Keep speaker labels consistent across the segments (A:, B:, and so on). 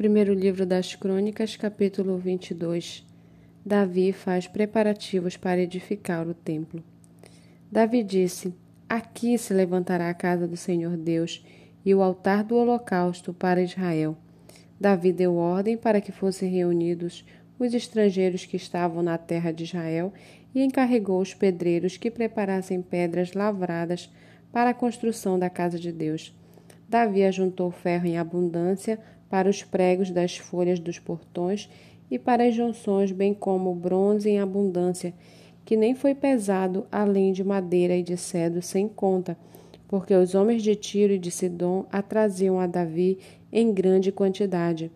A: Primeiro livro das Crônicas, capítulo 22. Davi faz preparativos para edificar o templo. Davi disse: Aqui se levantará a casa do Senhor Deus e o altar do holocausto para Israel. Davi deu ordem para que fossem reunidos os estrangeiros que estavam na terra de Israel e encarregou os pedreiros que preparassem pedras lavradas para a construção da casa de Deus. Davi ajuntou ferro em abundância para os pregos das folhas dos portões e para as junções, bem como bronze em abundância, que nem foi pesado, além de madeira e de cedro sem conta, porque os homens de Tiro e de Sidom a traziam a Davi em grande quantidade.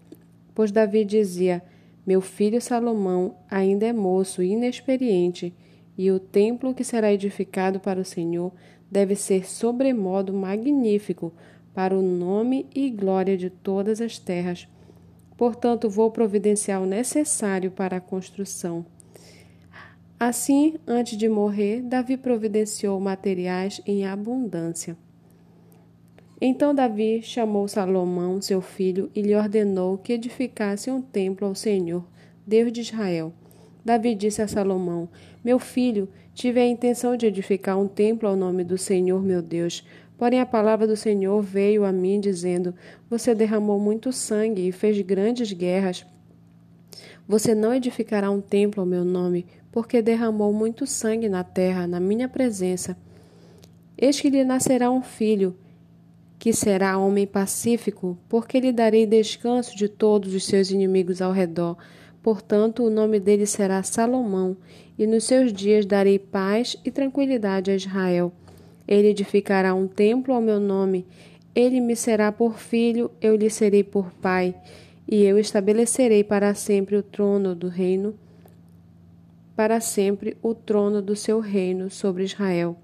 A: Pois Davi dizia: Meu filho Salomão ainda é moço e inexperiente, e o templo que será edificado para o Senhor deve ser sobremodo magnífico, para o nome e glória de todas as terras. Portanto, vou providenciar o necessário para a construção. Assim, antes de morrer, Davi providenciou materiais em abundância. Então Davi chamou Salomão, seu filho, e lhe ordenou que edificasse um templo ao Senhor, Deus de Israel. Davi disse a Salomão: Meu filho, tive a intenção de edificar um templo ao nome do Senhor, meu Deus, Porém, a palavra do Senhor veio a mim, dizendo: Você derramou muito sangue e fez grandes guerras. Você não edificará um templo ao meu nome, porque derramou muito sangue na terra, na minha presença. Eis que lhe nascerá um filho, que será homem pacífico, porque lhe darei descanso de todos os seus inimigos ao redor. Portanto, o nome dele será Salomão, e nos seus dias darei paz e tranquilidade a Israel. Ele edificará um templo ao meu nome. Ele me será por filho, eu lhe serei por pai, e eu estabelecerei para sempre o trono do reino, para sempre o trono do seu reino sobre Israel.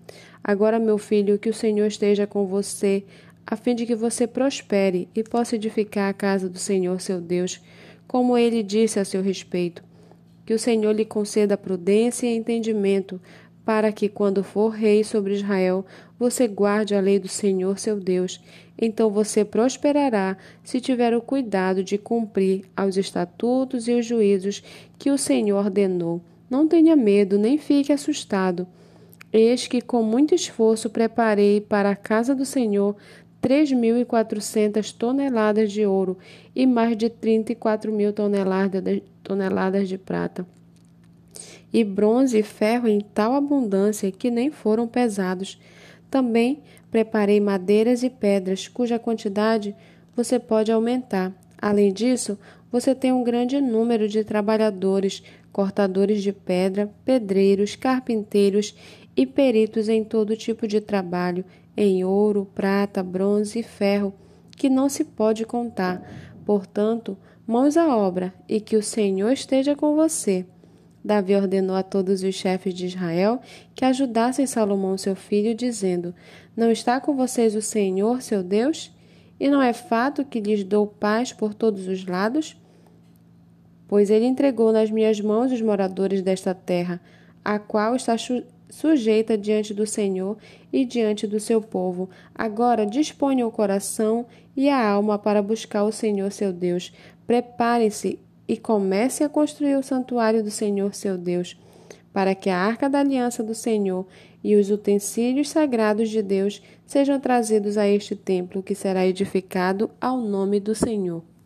A: Agora, meu filho, que o Senhor esteja com você, a fim de que você prospere e possa edificar a casa do Senhor seu Deus, como ele disse a seu respeito. Que o Senhor lhe conceda prudência e entendimento para que, quando for rei sobre Israel, você guarde a lei do Senhor seu Deus. Então você prosperará se tiver o cuidado de cumprir aos estatutos e os juízos que o Senhor ordenou. Não tenha medo, nem fique assustado. Eis que com muito esforço preparei para a casa do Senhor três mil e quatrocentas toneladas de ouro e mais de trinta e quatro mil toneladas de prata e bronze e ferro em tal abundância que nem foram pesados. Também preparei madeiras e pedras, cuja quantidade você pode aumentar. Além disso, você tem um grande número de trabalhadores, cortadores de pedra, pedreiros, carpinteiros e peritos em todo tipo de trabalho, em ouro, prata, bronze e ferro, que não se pode contar. Portanto, mãos à obra e que o Senhor esteja com você. Davi ordenou a todos os chefes de Israel que ajudassem Salomão seu filho, dizendo: Não está com vocês o Senhor, seu Deus? E não é fato que lhes dou paz por todos os lados? Pois ele entregou nas minhas mãos os moradores desta terra, a qual está sujeita diante do Senhor e diante do seu povo. Agora disponha o coração e a alma para buscar o Senhor seu Deus. Preparem-se e comece a construir o santuário do Senhor seu Deus, para que a arca da aliança do Senhor e os utensílios sagrados de Deus sejam trazidos a este templo que será edificado ao nome do Senhor.